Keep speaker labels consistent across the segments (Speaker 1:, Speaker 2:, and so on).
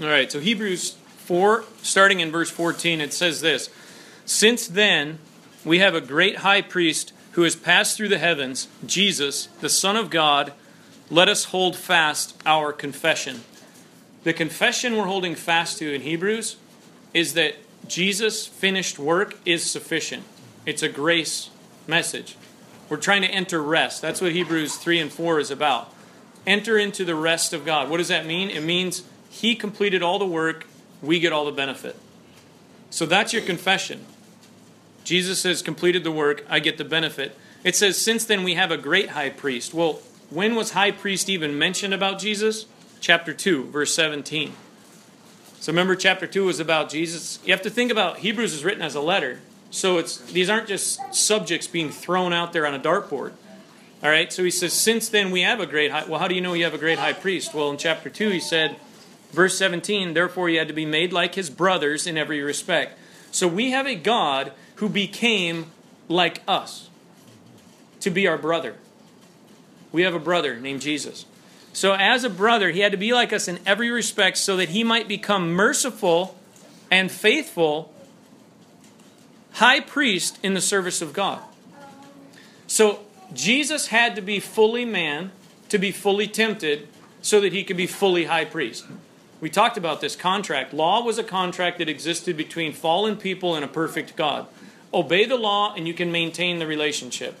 Speaker 1: All right, so Hebrews 4, starting in verse 14, it says this Since then, we have a great high priest who has passed through the heavens, Jesus, the Son of God. Let us hold fast our confession. The confession we're holding fast to in Hebrews is that Jesus' finished work is sufficient. It's a grace message. We're trying to enter rest. That's what Hebrews 3 and 4 is about. Enter into the rest of God. What does that mean? It means He completed all the work, we get all the benefit. So that's your confession. Jesus has completed the work, I get the benefit. It says, Since then we have a great high priest. Well, when was high priest even mentioned about Jesus? Chapter 2, verse 17. So remember, chapter 2 was about Jesus. You have to think about Hebrews is written as a letter. So it's these aren't just subjects being thrown out there on a dartboard. All right, so he says, Since then we have a great high. Well, how do you know you have a great high priest? Well, in chapter 2, he said, verse 17, Therefore he had to be made like his brothers in every respect. So we have a God who became like us to be our brother. We have a brother named Jesus. So, as a brother, he had to be like us in every respect so that he might become merciful and faithful high priest in the service of God. So, Jesus had to be fully man to be fully tempted so that he could be fully high priest. We talked about this contract. Law was a contract that existed between fallen people and a perfect God. Obey the law and you can maintain the relationship.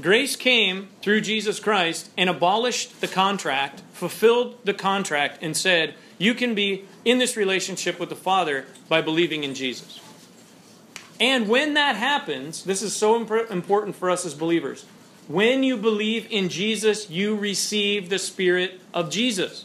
Speaker 1: Grace came through Jesus Christ and abolished the contract, fulfilled the contract, and said, You can be in this relationship with the Father by believing in Jesus. And when that happens, this is so important for us as believers. When you believe in Jesus, you receive the Spirit of Jesus.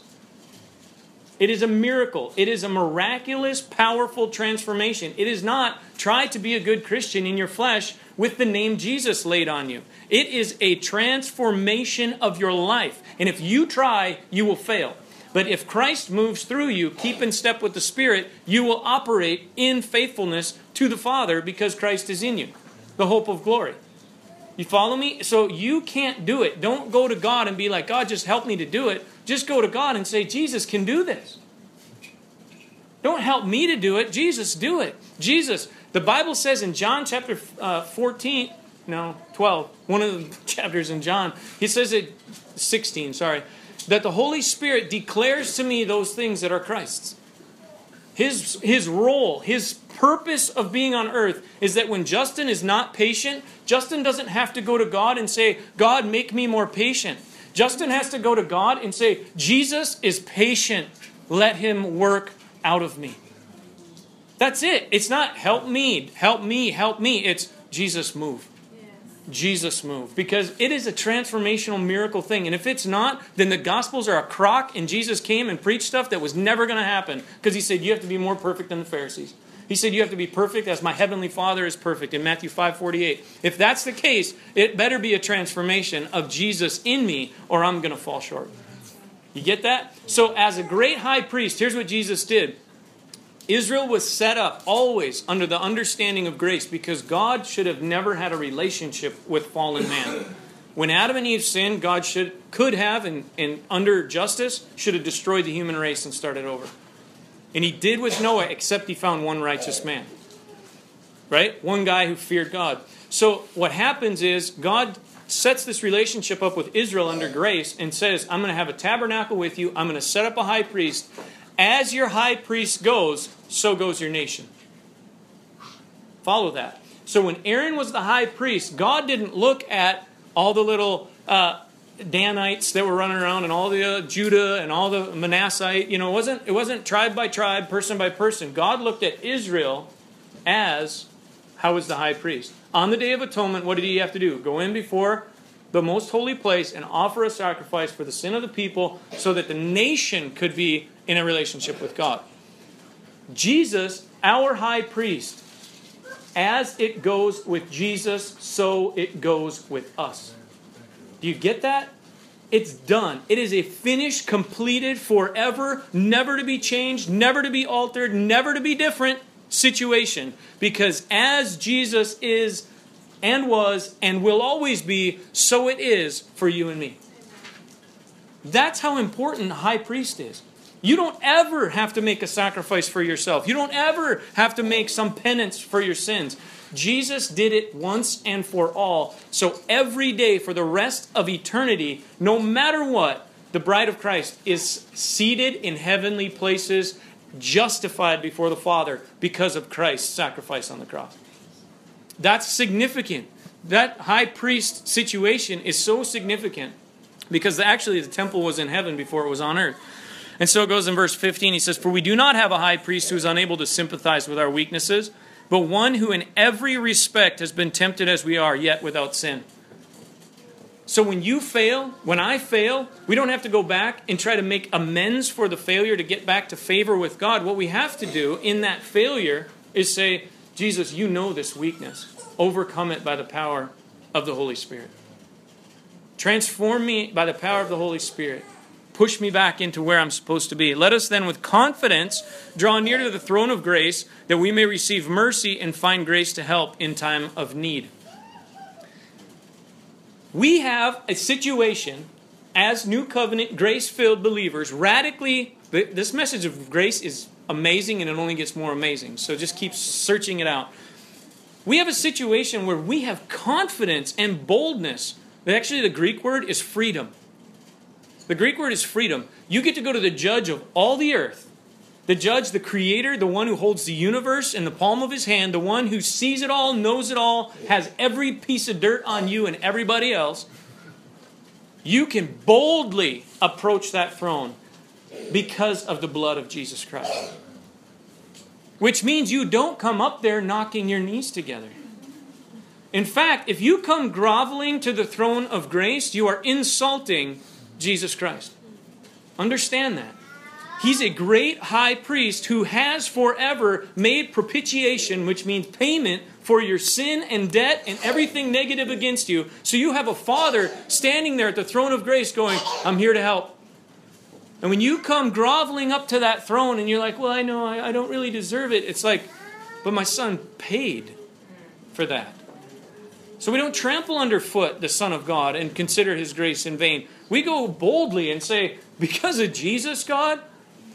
Speaker 1: It is a miracle. It is a miraculous, powerful transformation. It is not try to be a good Christian in your flesh with the name Jesus laid on you. It is a transformation of your life. And if you try, you will fail. But if Christ moves through you, keep in step with the Spirit, you will operate in faithfulness to the Father because Christ is in you, the hope of glory. You follow me? So you can't do it. Don't go to God and be like, God, just help me to do it. Just go to God and say, Jesus can do this. Don't help me to do it. Jesus, do it. Jesus, the Bible says in John chapter uh, 14, no, 12, one of the chapters in John, he says it, 16, sorry, that the Holy Spirit declares to me those things that are Christ's. His, his role, his purpose of being on earth is that when Justin is not patient, Justin doesn't have to go to God and say, God, make me more patient. Justin has to go to God and say, Jesus is patient. Let him work out of me. That's it. It's not help me, help me, help me. It's Jesus move. Jesus move. Because it is a transformational miracle thing. And if it's not, then the Gospels are a crock, and Jesus came and preached stuff that was never going to happen because he said, You have to be more perfect than the Pharisees. He said, You have to be perfect as my heavenly Father is perfect in Matthew 5 48. If that's the case, it better be a transformation of Jesus in me, or I'm going to fall short. You get that? So, as a great high priest, here's what Jesus did Israel was set up always under the understanding of grace because God should have never had a relationship with fallen man. When Adam and Eve sinned, God should could have and, and under justice should have destroyed the human race and started over. And he did with Noah, except he found one righteous man. Right? One guy who feared God. So what happens is God sets this relationship up with Israel under grace and says, I'm going to have a tabernacle with you. I'm going to set up a high priest. As your high priest goes, so goes your nation. Follow that. So when Aaron was the high priest, God didn't look at all the little uh, Danites that were running around and all the uh, Judah and all the Manasseh. You know, it wasn't it wasn't tribe by tribe, person by person. God looked at Israel as how was the high priest on the day of atonement? What did he have to do? Go in before the most holy place and offer a sacrifice for the sin of the people, so that the nation could be in a relationship with God. Jesus, our high priest, as it goes with Jesus, so it goes with us. Do you get that? It's done. It is a finished, completed, forever, never to be changed, never to be altered, never to be different situation. Because as Jesus is and was and will always be, so it is for you and me. That's how important high priest is. You don't ever have to make a sacrifice for yourself. You don't ever have to make some penance for your sins. Jesus did it once and for all. So every day for the rest of eternity, no matter what, the bride of Christ is seated in heavenly places, justified before the Father because of Christ's sacrifice on the cross. That's significant. That high priest situation is so significant because actually the temple was in heaven before it was on earth. And so it goes in verse 15. He says, For we do not have a high priest who is unable to sympathize with our weaknesses, but one who in every respect has been tempted as we are, yet without sin. So when you fail, when I fail, we don't have to go back and try to make amends for the failure to get back to favor with God. What we have to do in that failure is say, Jesus, you know this weakness. Overcome it by the power of the Holy Spirit. Transform me by the power of the Holy Spirit. Push me back into where I'm supposed to be. Let us then, with confidence, draw near to the throne of grace that we may receive mercy and find grace to help in time of need. We have a situation as New Covenant grace filled believers, radically, this message of grace is amazing and it only gets more amazing. So just keep searching it out. We have a situation where we have confidence and boldness. Actually, the Greek word is freedom. The Greek word is freedom. You get to go to the judge of all the earth, the judge, the creator, the one who holds the universe in the palm of his hand, the one who sees it all, knows it all, has every piece of dirt on you and everybody else. You can boldly approach that throne because of the blood of Jesus Christ. Which means you don't come up there knocking your knees together. In fact, if you come groveling to the throne of grace, you are insulting Jesus Christ. Understand that. He's a great high priest who has forever made propitiation, which means payment for your sin and debt and everything negative against you. So you have a father standing there at the throne of grace going, I'm here to help. And when you come groveling up to that throne and you're like, well, I know I, I don't really deserve it, it's like, but my son paid for that. So we don't trample underfoot the Son of God and consider his grace in vain. We go boldly and say, because of Jesus, God,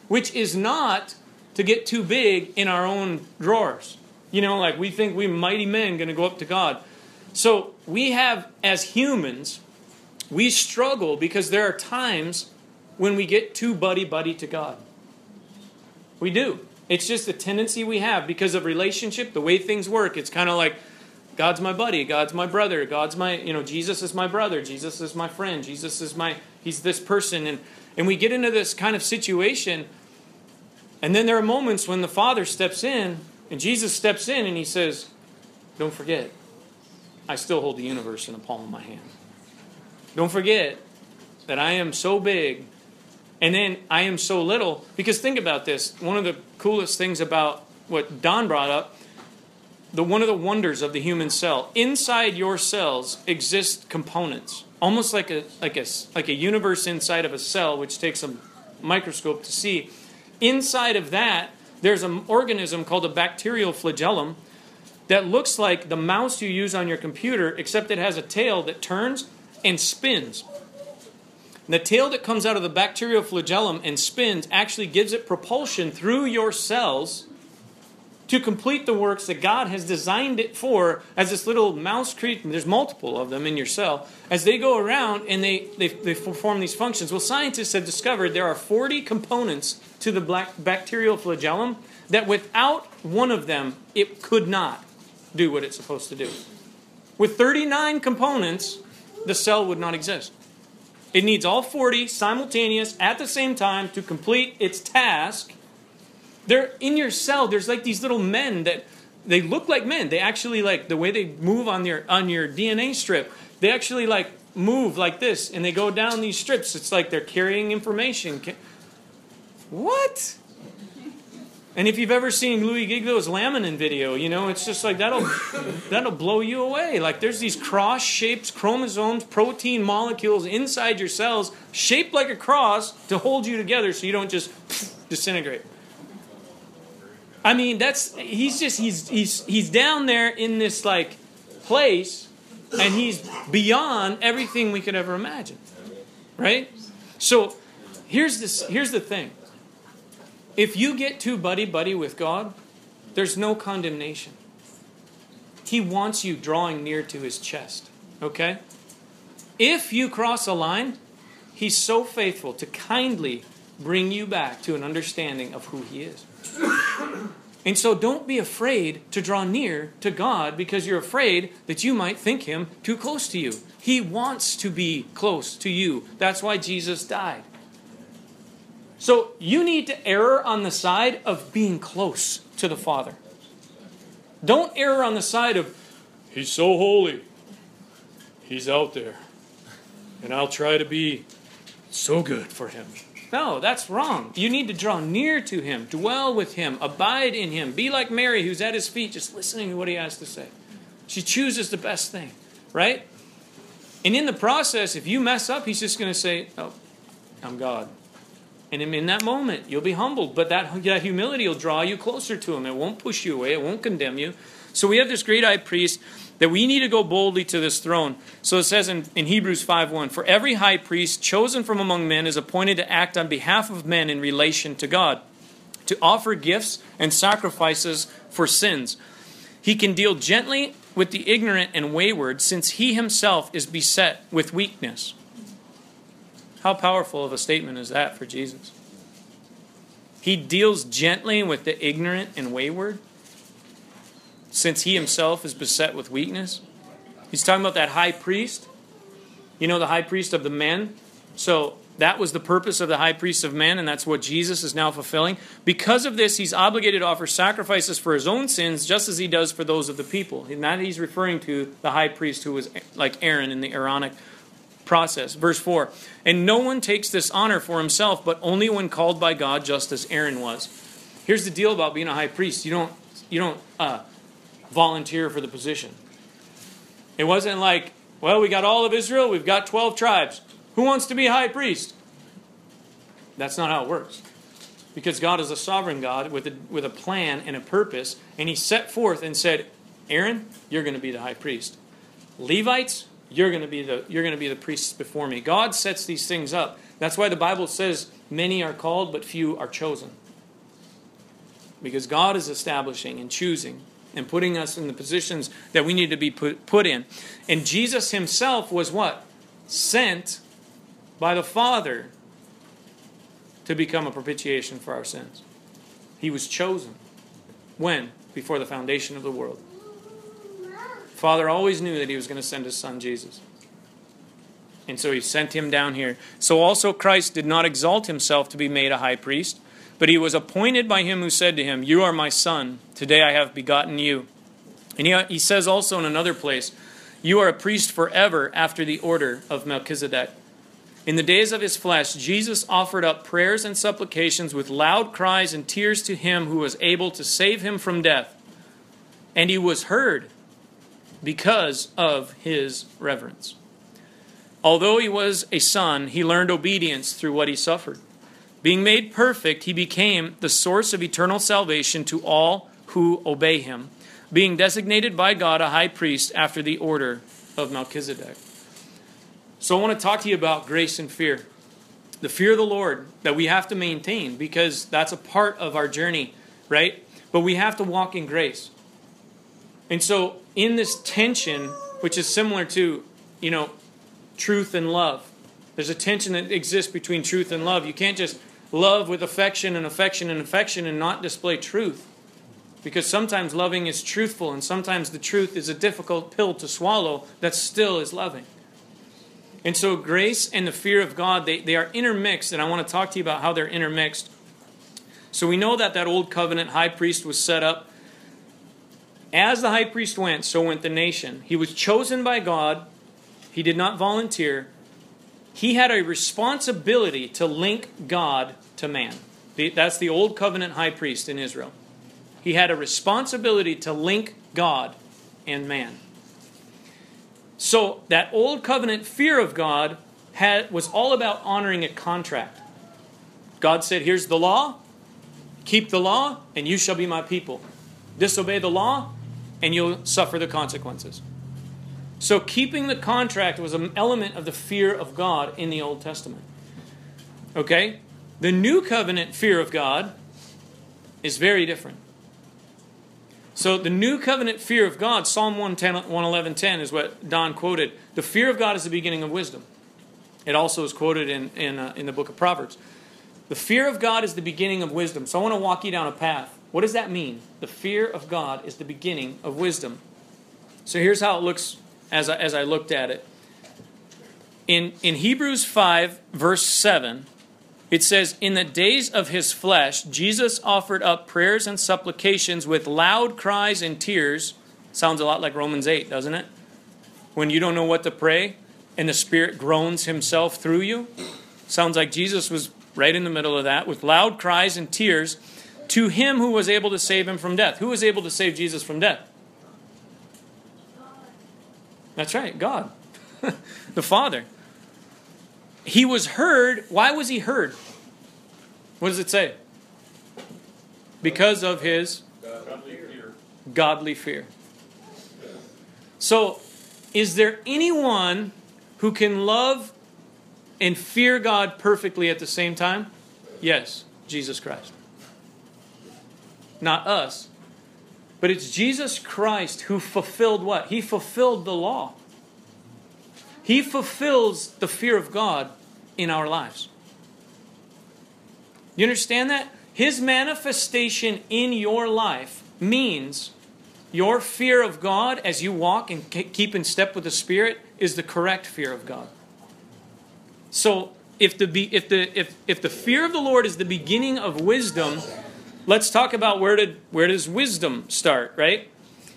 Speaker 1: which is not to get too big in our own drawers. You know, like we think we mighty men going to go up to God. So we have, as humans, we struggle because there are times when we get too buddy buddy to God. We do. It's just a tendency we have because of relationship, the way things work. It's kind of like God's my buddy, God's my brother, God's my, you know, Jesus is my brother, Jesus is my friend, Jesus is my, he's this person. And, and we get into this kind of situation. And then there are moments when the Father steps in and Jesus steps in and he says, Don't forget, I still hold the universe in the palm of my hand. Don't forget that I am so big and then I am so little. Because think about this one of the coolest things about what Don brought up, the one of the wonders of the human cell. Inside your cells exist components, almost like a like a like a universe inside of a cell, which takes a microscope to see. Inside of that, there's an organism called a bacterial flagellum that looks like the mouse you use on your computer, except it has a tail that turns and spins. The tail that comes out of the bacterial flagellum and spins actually gives it propulsion through your cells to complete the works that God has designed it for as this little mouse creature. There's multiple of them in your cell. As they go around and they, they, they perform these functions. Well, scientists have discovered there are 40 components to the black bacterial flagellum that without one of them, it could not do what it's supposed to do. With 39 components, the cell would not exist. It needs all 40 simultaneous at the same time to complete its task. They're in your cell, there's like these little men that they look like men. They actually like the way they move on your on your DNA strip. They actually like move like this and they go down these strips. It's like they're carrying information. What? And if you've ever seen Louis Giglio's laminin video, you know, it's just like that'll that'll blow you away. Like there's these cross-shaped chromosomes, protein molecules inside your cells, shaped like a cross to hold you together so you don't just disintegrate. I mean, that's he's just he's he's he's down there in this like place and he's beyond everything we could ever imagine. Right? So, here's this here's the thing If you get too buddy buddy with God, there's no condemnation. He wants you drawing near to his chest. Okay? If you cross a line, he's so faithful to kindly bring you back to an understanding of who he is. And so don't be afraid to draw near to God because you're afraid that you might think him too close to you. He wants to be close to you. That's why Jesus died. So you need to err on the side of being close to the Father. Don't err on the side of, He's so holy. He's out there. And I'll try to be so good for him. No, that's wrong. You need to draw near to him, dwell with him, abide in him. Be like Mary, who's at his feet, just listening to what he has to say. She chooses the best thing, right? And in the process, if you mess up, he's just going to say, Oh, I'm God. And in that moment, you'll be humbled. But that, that humility will draw you closer to him. It won't push you away, it won't condemn you. So we have this great high priest that we need to go boldly to this throne. So it says in, in Hebrews 5:1, For every high priest chosen from among men is appointed to act on behalf of men in relation to God, to offer gifts and sacrifices for sins. He can deal gently with the ignorant and wayward, since he himself is beset with weakness. How powerful of a statement is that for Jesus? He deals gently with the ignorant and wayward since he himself is beset with weakness. He's talking about that high priest. You know, the high priest of the men. So that was the purpose of the high priest of men, and that's what Jesus is now fulfilling. Because of this, he's obligated to offer sacrifices for his own sins, just as he does for those of the people. And that he's referring to the high priest who was like Aaron in the Aaronic process. Verse 4 And no one takes this honor for himself, but only when called by God, just as Aaron was. Here's the deal about being a high priest you don't, you don't uh, volunteer for the position. It wasn't like, well, we got all of Israel, we've got 12 tribes. Who wants to be high priest? That's not how it works. Because God is a sovereign God with a, with a plan and a purpose, and He set forth and said, Aaron, you're going to be the high priest. Levites, you're going to be the you're going to be the priests before me. God sets these things up. That's why the Bible says many are called but few are chosen. Because God is establishing and choosing and putting us in the positions that we need to be put, put in. And Jesus himself was what? Sent by the Father to become a propitiation for our sins. He was chosen. When? Before the foundation of the world. Father always knew that he was going to send his son Jesus. And so he sent him down here. So also Christ did not exalt himself to be made a high priest, but he was appointed by him who said to him, You are my son, today I have begotten you. And he, he says also in another place, You are a priest forever after the order of Melchizedek. In the days of his flesh, Jesus offered up prayers and supplications with loud cries and tears to him who was able to save him from death. And he was heard because of his reverence. Although he was a son, he learned obedience through what he suffered. Being made perfect, he became the source of eternal salvation to all who obey him, being designated by God a high priest after the order of Melchizedek. So I want to talk to you about grace and fear. The fear of the Lord that we have to maintain because that's a part of our journey, right? But we have to walk in grace. And so in this tension, which is similar to, you know, truth and love. There's a tension that exists between truth and love. You can't just love with affection and affection and affection and not display truth. Because sometimes loving is truthful, and sometimes the truth is a difficult pill to swallow that still is loving. And so, grace and the fear of God, they, they are intermixed, and I want to talk to you about how they're intermixed. So, we know that that old covenant high priest was set up as the high priest went, so went the nation. He was chosen by God, he did not volunteer. He had a responsibility to link God to man. That's the old covenant high priest in Israel. He had a responsibility to link God and man. So that old covenant fear of God had, was all about honoring a contract. God said, Here's the law, keep the law, and you shall be my people. Disobey the law, and you'll suffer the consequences. So, keeping the contract was an element of the fear of God in the Old Testament. Okay? The new covenant fear of God is very different. So the new covenant fear of God, Psalm 111, 10 is what Don quoted. The fear of God is the beginning of wisdom. It also is quoted in, in, uh, in the book of Proverbs. The fear of God is the beginning of wisdom. So I want to walk you down a path. What does that mean? The fear of God is the beginning of wisdom. So here's how it looks as I, as I looked at it. In, in Hebrews 5, verse 7, it says, In the days of his flesh, Jesus offered up prayers and supplications with loud cries and tears. Sounds a lot like Romans 8, doesn't it? When you don't know what to pray and the Spirit groans himself through you. Sounds like Jesus was right in the middle of that with loud cries and tears to him who was able to save him from death. Who was able to save Jesus from death? That's right, God, the Father. He was heard. Why was he heard? What does it say? Because of his godly fear. Godly fear. So, is there anyone who can love and fear God perfectly at the same time? Yes, Jesus Christ. Not us. But it's Jesus Christ who fulfilled what? He fulfilled the law. He fulfills the fear of God in our lives. You understand that? His manifestation in your life means your fear of God as you walk and keep in step with the Spirit is the correct fear of God. So if the if the if if the fear of the Lord is the beginning of wisdom, let's talk about where did where does wisdom start, right?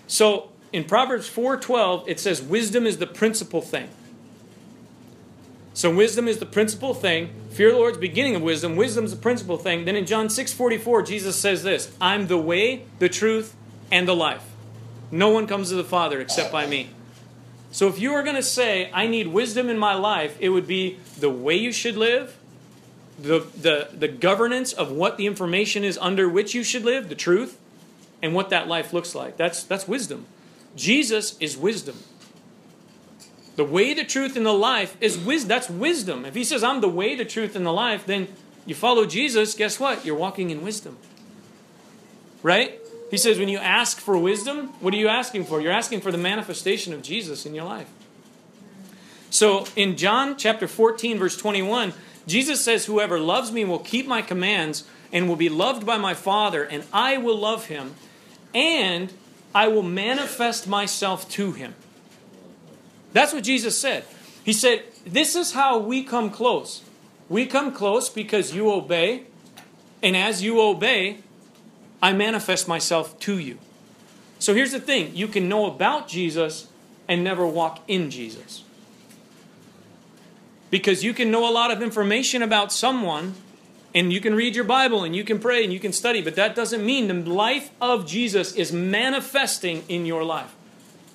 Speaker 1: So in Proverbs 4:12 it says wisdom is the principal thing. So wisdom is the principal thing. Fear the Lord is the beginning of wisdom. Wisdom is the principal thing. Then in John 6:44 Jesus says this, I'm the way, the truth, and the life. No one comes to the Father except by me. So if you are going to say, I need wisdom in my life, it would be the way you should live, the, the, the governance of what the information is under which you should live, the truth, and what that life looks like. That's, that's wisdom. Jesus is wisdom. The way, the truth, and the life is wisdom. That's wisdom. If he says, I'm the way, the truth, and the life, then you follow Jesus, guess what? You're walking in wisdom. Right? He says, when you ask for wisdom, what are you asking for? You're asking for the manifestation of Jesus in your life. So in John chapter 14, verse 21, Jesus says, Whoever loves me will keep my commands and will be loved by my Father, and I will love him, and I will manifest myself to him. That's what Jesus said. He said, This is how we come close. We come close because you obey, and as you obey, I manifest myself to you. So here's the thing you can know about Jesus and never walk in Jesus. Because you can know a lot of information about someone and you can read your Bible and you can pray and you can study, but that doesn't mean the life of Jesus is manifesting in your life.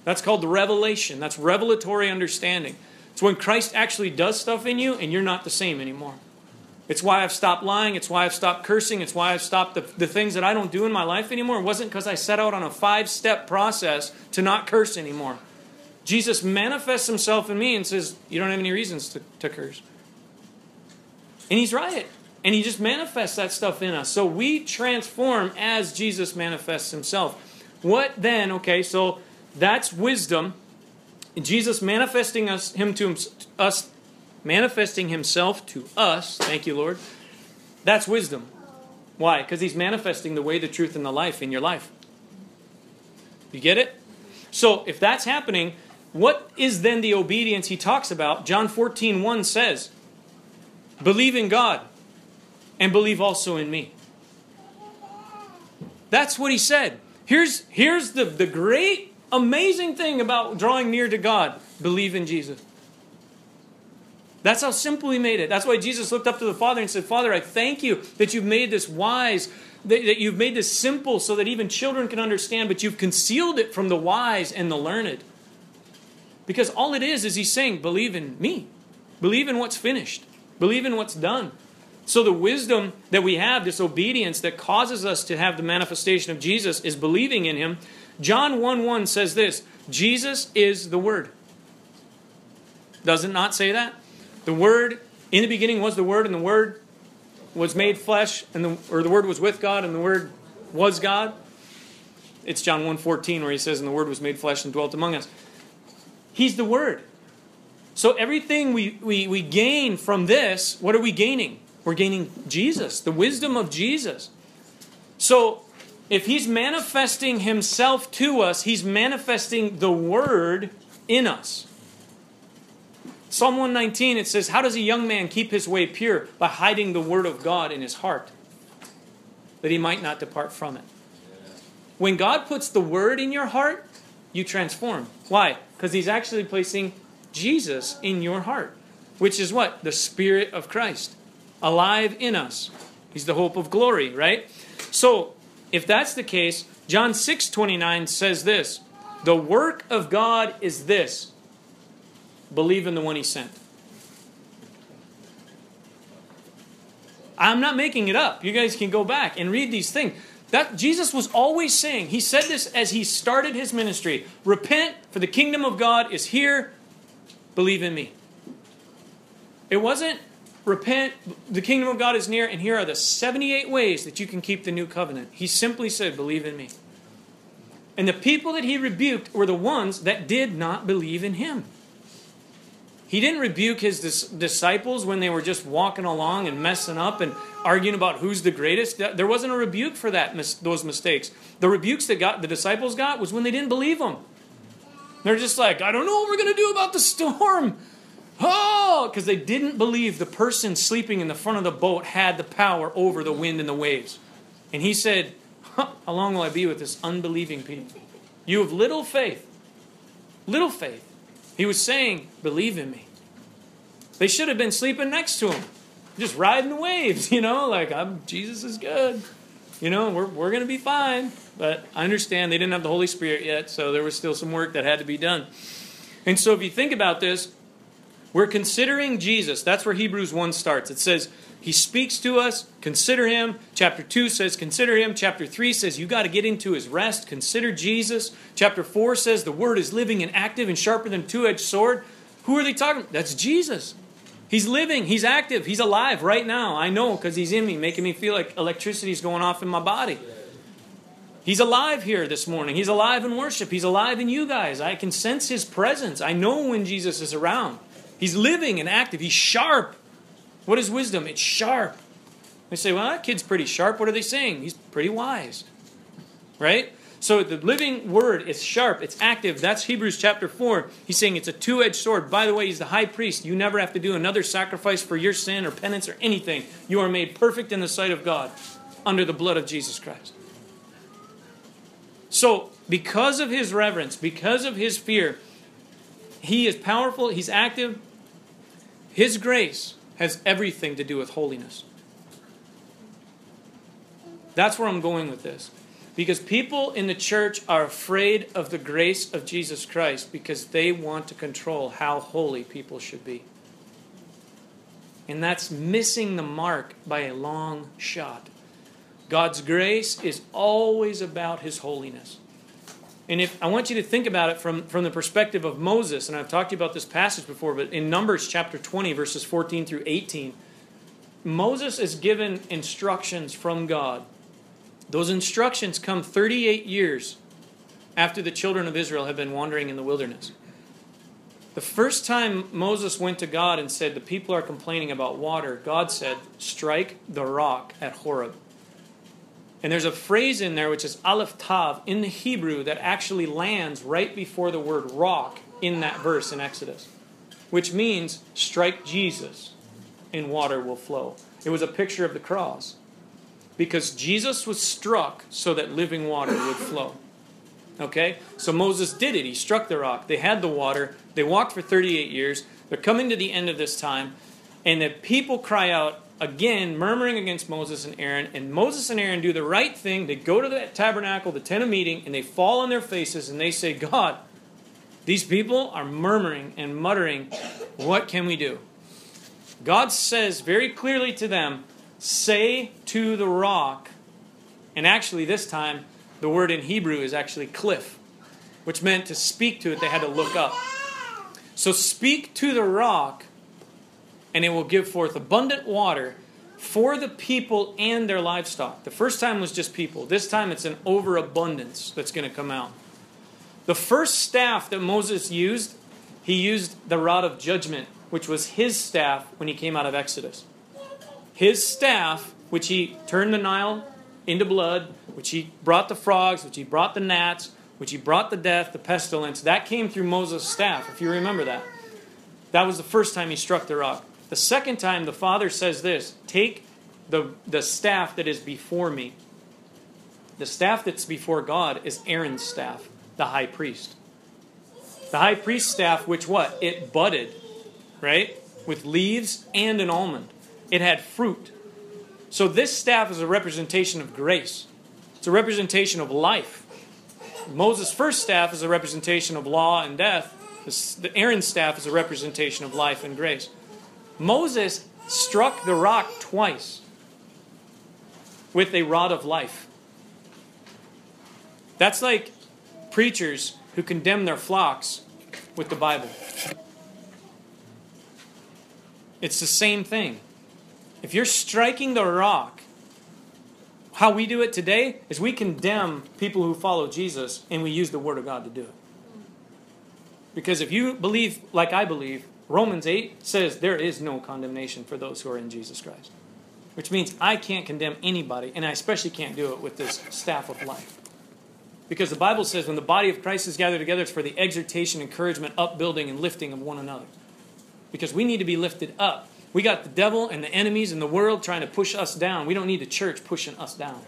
Speaker 1: That's called revelation. That's revelatory understanding. It's when Christ actually does stuff in you and you're not the same anymore. It's why I've stopped lying. It's why I've stopped cursing. It's why I've stopped the, the things that I don't do in my life anymore. It wasn't because I set out on a five step process to not curse anymore. Jesus manifests himself in me and says, You don't have any reasons to, to curse. And he's right. And he just manifests that stuff in us. So we transform as Jesus manifests himself. What then? Okay, so that's wisdom. Jesus manifesting us, him to us manifesting himself to us, thank you, Lord, that's wisdom. Why? Because he's manifesting the way, the truth, and the life in your life. You get it? So if that's happening, what is then the obedience he talks about? John 14, 1 says, Believe in God and believe also in me. That's what he said. Here's, here's the, the great, amazing thing about drawing near to God believe in Jesus. That's how simple he made it. That's why Jesus looked up to the Father and said, Father, I thank you that you've made this wise, that, that you've made this simple so that even children can understand, but you've concealed it from the wise and the learned. Because all it is is he's saying, believe in me. Believe in what's finished. Believe in what's done. So the wisdom that we have, this obedience that causes us to have the manifestation of Jesus, is believing in him. John 1 1 says this Jesus is the Word. Does it not say that? The Word, in the beginning was the Word, and the Word was made flesh, and the, or the Word was with God, and the Word was God. It's John 1.14 where he says, And the Word was made flesh and dwelt among us. He's the Word. So everything we, we, we gain from this, what are we gaining? We're gaining Jesus, the wisdom of Jesus. So if he's manifesting himself to us, he's manifesting the word in us. Psalm 119, it says, How does a young man keep his way pure? By hiding the word of God in his heart, that he might not depart from it. When God puts the word in your heart, you transform. Why? Because he's actually placing Jesus in your heart, which is what? The Spirit of Christ, alive in us. He's the hope of glory, right? So, if that's the case, John 6 29 says this The work of God is this believe in the one he sent. I'm not making it up. You guys can go back and read these things. That Jesus was always saying, he said this as he started his ministry repent, for the kingdom of God is here. Believe in me. It wasn't repent, the kingdom of God is near, and here are the 78 ways that you can keep the new covenant. He simply said, Believe in me. And the people that he rebuked were the ones that did not believe in him. He didn't rebuke his dis- disciples when they were just walking along and messing up and arguing about who's the greatest. There wasn't a rebuke for that mis- those mistakes. The rebukes that got the disciples got was when they didn't believe him. They're just like, I don't know what we're going to do about the storm. Oh, because they didn't believe the person sleeping in the front of the boat had the power over the wind and the waves. And he said, huh, How long will I be with this unbelieving people? You have little faith. Little faith. He was saying, Believe in me. They should have been sleeping next to him, just riding the waves, you know, like, I'm, Jesus is good. You know, we're, we're going to be fine. But I understand they didn't have the Holy Spirit yet, so there was still some work that had to be done. And so if you think about this, we're considering Jesus. That's where Hebrews 1 starts. It says, He speaks to us, consider Him. Chapter 2 says, Consider Him. Chapter 3 says, You got to get into His rest, consider Jesus. Chapter 4 says, The Word is living and active and sharper than two edged sword. Who are they talking about? That's Jesus. He's living, He's active, He's alive right now. I know because He's in me, making me feel like electricity is going off in my body. He's alive here this morning. He's alive in worship. He's alive in you guys. I can sense His presence. I know when Jesus is around. He's living and active. He's sharp. What is wisdom? It's sharp. They say, well, that kid's pretty sharp. What are they saying? He's pretty wise. Right? So the living word is sharp, it's active. That's Hebrews chapter 4. He's saying it's a two edged sword. By the way, he's the high priest. You never have to do another sacrifice for your sin or penance or anything. You are made perfect in the sight of God under the blood of Jesus Christ. So, because of his reverence, because of his fear, he is powerful, he's active. His grace has everything to do with holiness. That's where I'm going with this. Because people in the church are afraid of the grace of Jesus Christ because they want to control how holy people should be. And that's missing the mark by a long shot. God's grace is always about his holiness. And if I want you to think about it from, from the perspective of Moses, and I've talked to you about this passage before, but in Numbers chapter 20, verses 14 through 18, Moses is given instructions from God. Those instructions come 38 years after the children of Israel have been wandering in the wilderness. The first time Moses went to God and said, The people are complaining about water, God said, Strike the rock at Horeb. And there's a phrase in there which is aleph tav in the Hebrew that actually lands right before the word rock in that verse in Exodus, which means strike Jesus and water will flow. It was a picture of the cross because Jesus was struck so that living water would flow. Okay? So Moses did it. He struck the rock. They had the water. They walked for 38 years. They're coming to the end of this time. And the people cry out, again murmuring against Moses and Aaron. And Moses and Aaron do the right thing. They go to the tabernacle, the tent of meeting, and they fall on their faces and they say, God, these people are murmuring and muttering. What can we do? God says very clearly to them, Say to the rock, and actually this time the word in Hebrew is actually cliff, which meant to speak to it, they had to look up. So speak to the rock and it will give forth abundant water. for the people and their livestock. The first time was just people. This time it's an overabundance that's going to come out. The first staff that Moses used, he used the rod of judgment, which was his staff when he came out of Exodus. His staff, which he turned the Nile into blood, which he brought the frogs, which he brought the gnats, which he brought the death, the pestilence, that came through Moses' staff, if you remember that. That was the first time he struck the rock. The second time, the Father says this Take the, the staff that is before me. The staff that's before God is Aaron's staff, the high priest. The high priest's staff, which what? It budded, right? With leaves and an almond. It had fruit. So this staff is a representation of grace. It's a representation of life. Moses' first staff is a representation of law and death. The Aaron's staff is a representation of life and grace. Moses struck the rock twice with a rod of life. That's like preachers who condemn their flocks with the Bible. It's the same thing. If you're striking the rock, how we do it today is we condemn people who follow Jesus and we use the Word of God to do it. Because if you believe like I believe, Romans 8 says there is no condemnation for those who are in Jesus Christ. Which means I can't condemn anybody, and I especially can't do it with this staff of life. Because the Bible says when the body of Christ is gathered together, it's for the exhortation, encouragement, upbuilding, and lifting of one another. Because we need to be lifted up. We got the devil and the enemies in the world trying to push us down. We don't need the church pushing us down.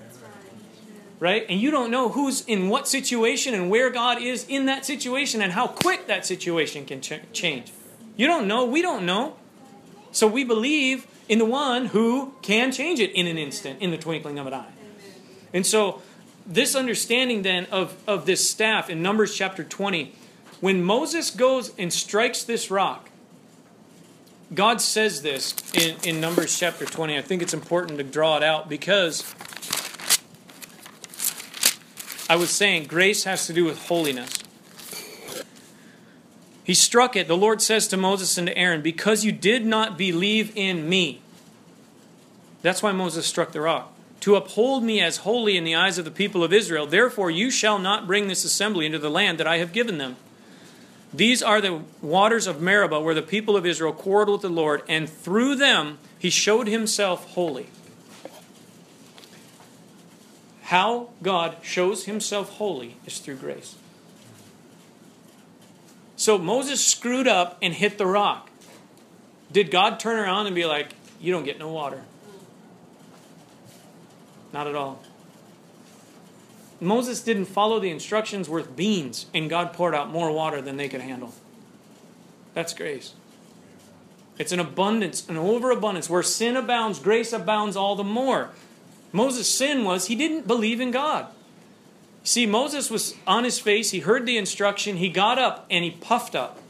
Speaker 1: Right? And you don't know who's in what situation and where God is in that situation and how quick that situation can ch- change. You don't know. We don't know. So we believe in the one who can change it in an instant, in the twinkling of an eye. And so, this understanding then of, of this staff in Numbers chapter 20, when Moses goes and strikes this rock, God says this in, in Numbers chapter 20. I think it's important to draw it out because I was saying grace has to do with holiness. He struck it. The Lord says to Moses and to Aaron, Because you did not believe in me. That's why Moses struck the rock. To uphold me as holy in the eyes of the people of Israel. Therefore, you shall not bring this assembly into the land that I have given them. These are the waters of Meribah, where the people of Israel quarreled with the Lord, and through them he showed himself holy. How God shows himself holy is through grace. So Moses screwed up and hit the rock. Did God turn around and be like, You don't get no water? Not at all. Moses didn't follow the instructions worth beans, and God poured out more water than they could handle. That's grace. It's an abundance, an overabundance. Where sin abounds, grace abounds all the more. Moses' sin was he didn't believe in God. See, Moses was on his face. He heard the instruction. He got up and he puffed up.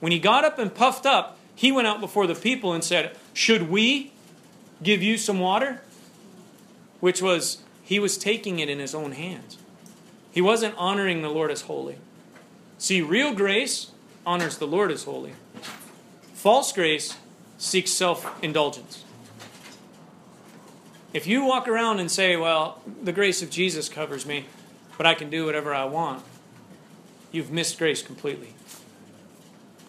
Speaker 1: When he got up and puffed up, he went out before the people and said, Should we give you some water? Which was, he was taking it in his own hands. He wasn't honoring the Lord as holy. See, real grace honors the Lord as holy, false grace seeks self indulgence. If you walk around and say, well, the grace of Jesus covers me, but I can do whatever I want, you've missed grace completely.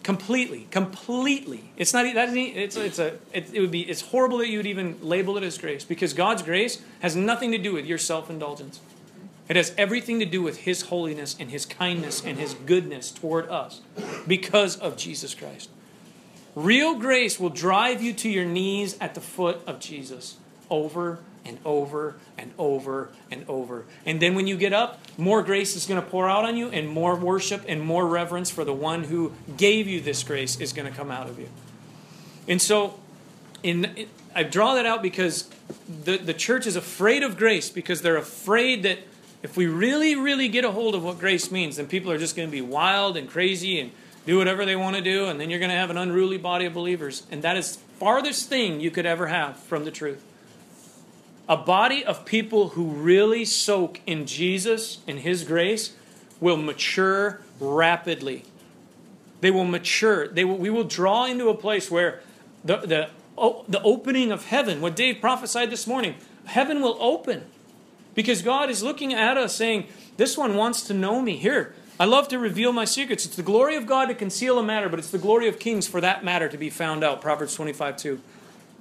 Speaker 1: Completely, completely. It's not that. It's it's a. It, it would be. It's horrible that you would even label it as grace because God's grace has nothing to do with your self indulgence. It has everything to do with His holiness and His kindness and His goodness toward us because of Jesus Christ. Real grace will drive you to your knees at the foot of Jesus over and over and over and over. And then when you get up, more grace is going to pour out on you, and more worship and more reverence for the one who gave you this grace is going to come out of you. And so, in, I draw that out because the, the church is afraid of grace because they're afraid that if we really, really get a hold of what grace means, then people are just going to be wild and crazy and do whatever they want to do, and then you're going to have an unruly body of believers. And that is farthest thing you could ever have from the truth a body of people who really soak in Jesus and His grace will mature rapidly. They will mature. They will, we will draw into a place where the, the oh, the opening of heaven, what Dave prophesied this morning. Heaven will open because God is looking at us saying, This one wants to know me. Here, I love to reveal my secrets. It's the glory of God to conceal a matter, but it's the glory of kings for that matter to be found out. Proverbs 25 2.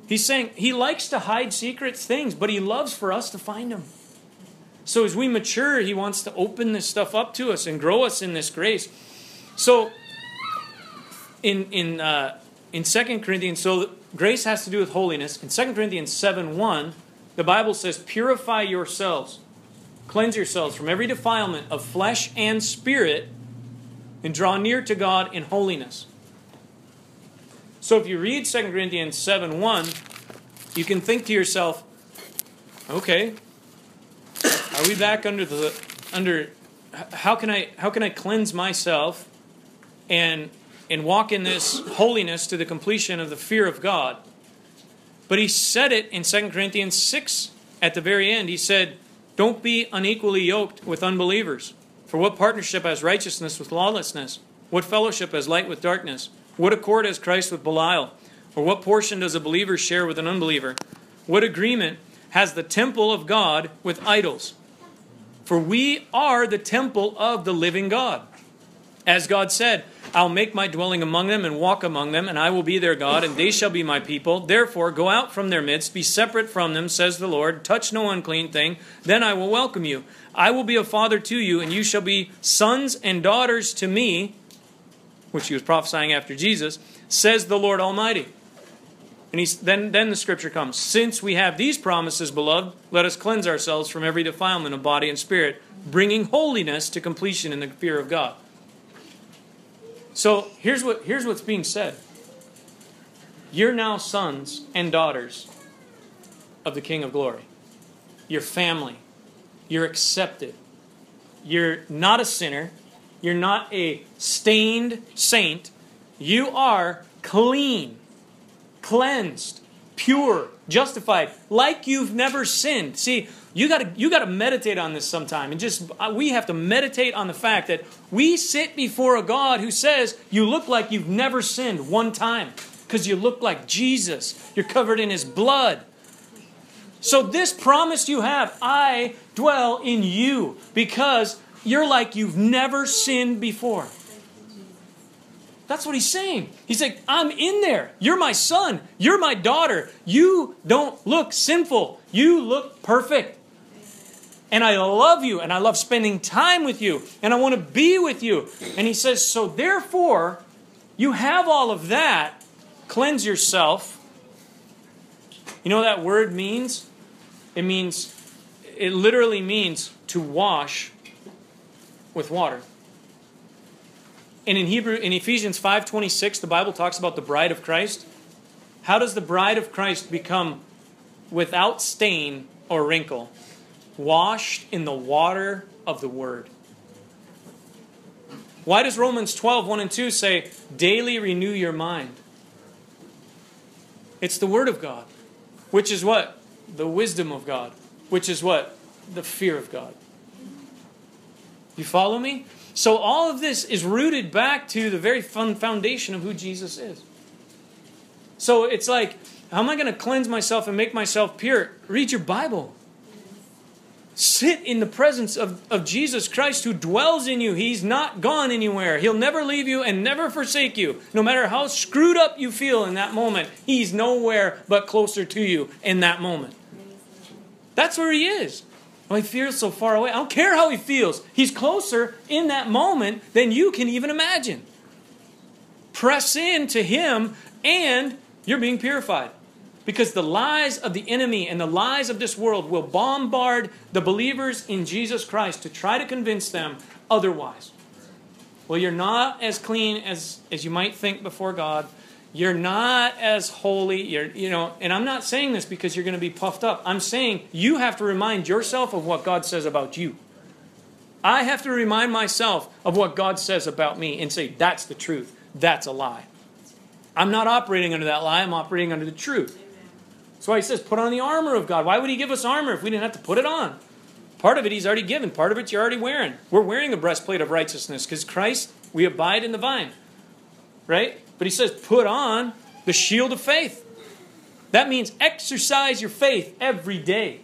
Speaker 1: He's saying he likes to hide secret things, but he loves for us to find them. So as we mature, he wants to open this stuff up to us and grow us in this grace. So in in uh, in Second Corinthians, so grace has to do with holiness. In Second Corinthians 7 1, the Bible says, Purify yourselves, cleanse yourselves from every defilement of flesh and spirit, and draw near to God in holiness. So if you read 2 Corinthians 7 1, you can think to yourself, okay, are we back under the under how can I how can I cleanse myself and and walk in this holiness to the completion of the fear of God? But he said it in 2 Corinthians 6 at the very end. He said, Don't be unequally yoked with unbelievers. For what partnership has righteousness with lawlessness? What fellowship has light with darkness? What accord has Christ with Belial? Or what portion does a believer share with an unbeliever? What agreement has the temple of God with idols? For we are the temple of the living God. As God said, I'll make my dwelling among them and walk among them, and I will be their God, and they shall be my people. Therefore, go out from their midst, be separate from them, says the Lord. Touch no unclean thing, then I will welcome you. I will be a father to you, and you shall be sons and daughters to me, which he was prophesying after Jesus, says the Lord Almighty. And he's, then, then the scripture comes Since we have these promises, beloved, let us cleanse ourselves from every defilement of body and spirit, bringing holiness to completion in the fear of God. So here's what here's what's being said. You're now sons and daughters of the King of Glory. You're family. You're accepted. You're not a sinner. You're not a stained saint. You are clean, cleansed, pure, justified, like you've never sinned. See, you got to you got to meditate on this sometime and just uh, we have to meditate on the fact that we sit before a God who says you look like you've never sinned one time because you look like Jesus. You're covered in his blood. So this promise you have, I dwell in you because you're like you've never sinned before. That's what he's saying. He's like, I'm in there. You're my son. You're my daughter. You don't look sinful. You look perfect and I love you and I love spending time with you and I want to be with you. And he says, So therefore, you have all of that, cleanse yourself. You know what that word means? It means, it literally means to wash with water. And in Hebrew, in Ephesians 5:26, the Bible talks about the bride of Christ. How does the bride of Christ become without stain or wrinkle? washed in the water of the Word. Why does Romans 12, 1 and 2 say, daily renew your mind? It's the Word of God, which is what? The wisdom of God, which is what? The fear of God. You follow me? So all of this is rooted back to the very foundation of who Jesus is. So it's like, how am I going to cleanse myself and make myself pure? Read your Bible. Sit in the presence of, of Jesus Christ who dwells in you. He's not gone anywhere. He'll never leave you and never forsake you. No matter how screwed up you feel in that moment, He's nowhere but closer to you in that moment. That's where He is. Oh, he feels so far away. I don't care how he feels. He's closer in that moment than you can even imagine. Press in to Him and you're being purified. Because the lies of the enemy and the lies of this world will bombard the believers in Jesus Christ to try to convince them otherwise. Well, you're not as clean as, as you might think before God. You're not as holy. You're, you know, and I'm not saying this because you're going to be puffed up. I'm saying you have to remind yourself of what God says about you. I have to remind myself of what God says about me and say, that's the truth. That's a lie. I'm not operating under that lie, I'm operating under the truth. That's why he says, put on the armor of God. Why would he give us armor if we didn't have to put it on? Part of it he's already given, part of it you're already wearing. We're wearing a breastplate of righteousness because Christ, we abide in the vine. Right? But he says, put on the shield of faith. That means exercise your faith every day.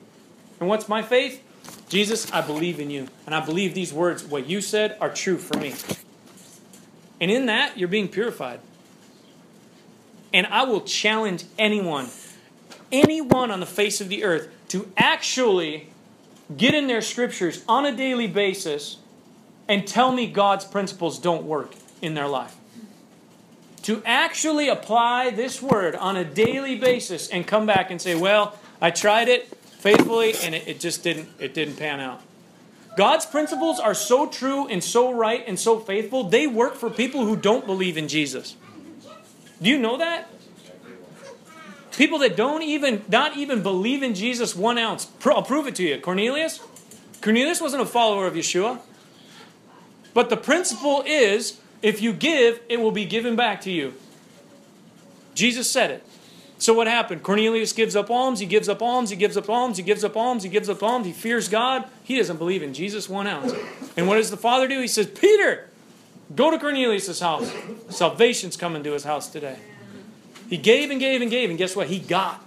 Speaker 1: And what's my faith? Jesus, I believe in you. And I believe these words, what you said, are true for me. And in that, you're being purified. And I will challenge anyone, anyone on the face of the earth, to actually get in their scriptures on a daily basis and tell me God's principles don't work in their life. To actually apply this word on a daily basis and come back and say, well, I tried it faithfully and it, it just didn't it didn't pan out. God's principles are so true and so right and so faithful, they work for people who don't believe in Jesus. Do you know that? People that don't even not even believe in Jesus one ounce. I'll prove it to you. Cornelius. Cornelius wasn't a follower of Yeshua. But the principle is if you give, it will be given back to you. Jesus said it. So what happened? Cornelius gives up alms, he gives up alms, he gives up alms, he gives up alms, he gives up alms, he fears God. He doesn't believe in Jesus one ounce. And what does the father do? He says, Peter, go to Cornelius' house. Salvation's coming to his house today. He gave and gave and gave, and guess what? He got.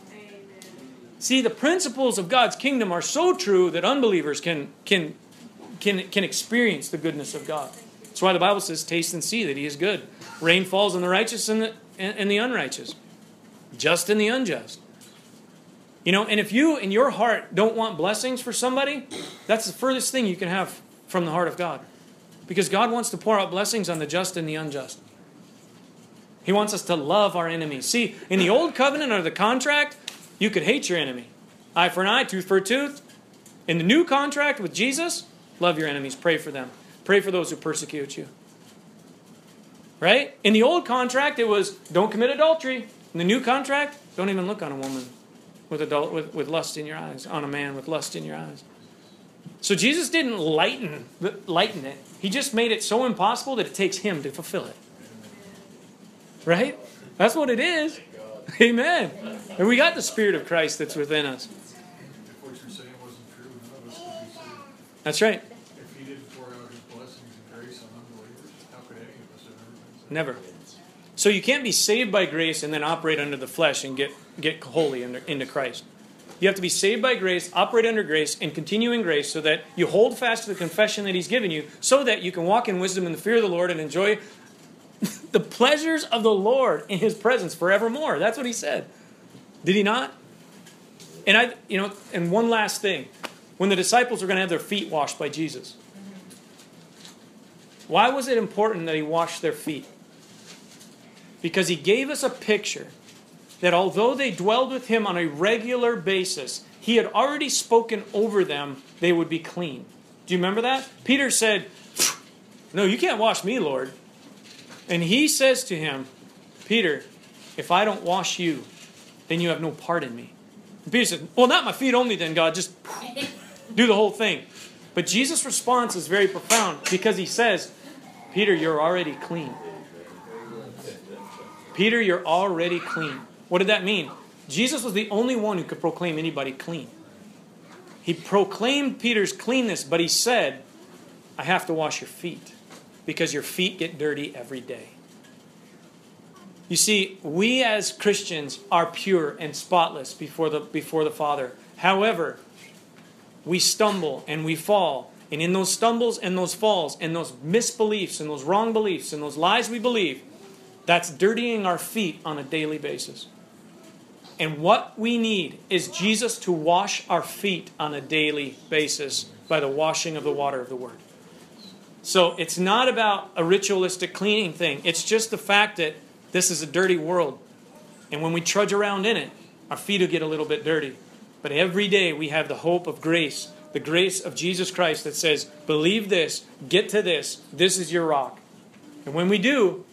Speaker 1: See, the principles of God's kingdom are so true that unbelievers can, can, can, can experience the goodness of God. That's why the Bible says, taste and see that he is good. Rain falls on the righteous and the, and the unrighteous, just and the unjust. You know, and if you in your heart don't want blessings for somebody, that's the furthest thing you can have from the heart of God. Because God wants to pour out blessings on the just and the unjust. He wants us to love our enemies. See, in the old covenant or the contract, you could hate your enemy. Eye for an eye, tooth for a tooth. In the new contract with Jesus, love your enemies, pray for them. Pray for those who persecute you. Right? In the old contract, it was don't commit adultery. In the new contract, don't even look on a woman with, adult, with, with lust in your eyes, on a man with lust in your eyes. So Jesus didn't lighten, lighten it. He just made it so impossible that it takes him to fulfill it. Right? That's what it is. Amen. And we got the Spirit of Christ that's within us. That's right. Never. So you can't be saved by grace and then operate under the flesh and get, get holy under, into Christ. You have to be saved by grace, operate under grace, and continue in grace so that you hold fast to the confession that He's given you so that you can walk in wisdom and the fear of the Lord and enjoy the pleasures of the Lord in His presence forevermore. That's what He said. Did He not? And I, you know, and one last thing. When the disciples were going to have their feet washed by Jesus, why was it important that He washed their feet? Because he gave us a picture that although they dwelled with him on a regular basis, he had already spoken over them they would be clean. Do you remember that? Peter said, No, you can't wash me, Lord. And he says to him, Peter, if I don't wash you, then you have no part in me. And Peter said, Well, not my feet only, then, God. Just do the whole thing. But Jesus' response is very profound because he says, Peter, you're already clean. Peter, you're already clean. What did that mean? Jesus was the only one who could proclaim anybody clean. He proclaimed Peter's cleanness, but he said, I have to wash your feet because your feet get dirty every day. You see, we as Christians are pure and spotless before the, before the Father. However, we stumble and we fall. And in those stumbles and those falls and those misbeliefs and those wrong beliefs and those lies we believe, that's dirtying our feet on a daily basis. And what we need is Jesus to wash our feet on a daily basis by the washing of the water of the Word. So it's not about a ritualistic cleaning thing. It's just the fact that this is a dirty world. And when we trudge around in it, our feet will get a little bit dirty. But every day we have the hope of grace, the grace of Jesus Christ that says, believe this, get to this, this is your rock. And when we do,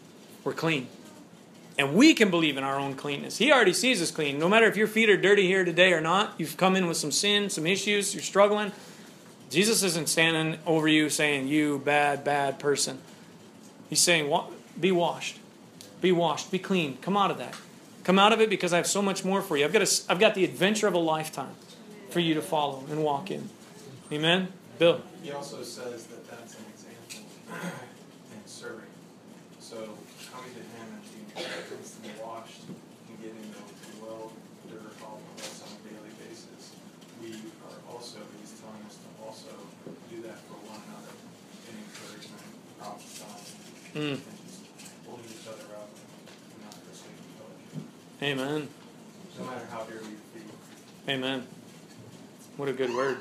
Speaker 1: we're clean. And we can believe in our own cleanness. He already sees us clean. No matter if your feet are dirty here today or not, you've come in with some sin, some issues, you're struggling. Jesus isn't standing over you saying, You bad, bad person. He's saying, Be washed. Be washed. Be clean. Come out of that. Come out of it because I have so much more for you. I've got, a, I've got the adventure of a lifetime for you to follow and walk in. Amen? Bill.
Speaker 2: He also says that that's an example in serving. So to Him and being cleansed and washed and getting the well they're following us on a daily basis, we are also, he's telling us to also do that for one another in encouragement, prophesying,
Speaker 1: Mm.
Speaker 2: and just holding each other up and not forsaking fellowship,
Speaker 1: Amen.
Speaker 2: no matter how dearly you feel.
Speaker 1: Amen. What a good word.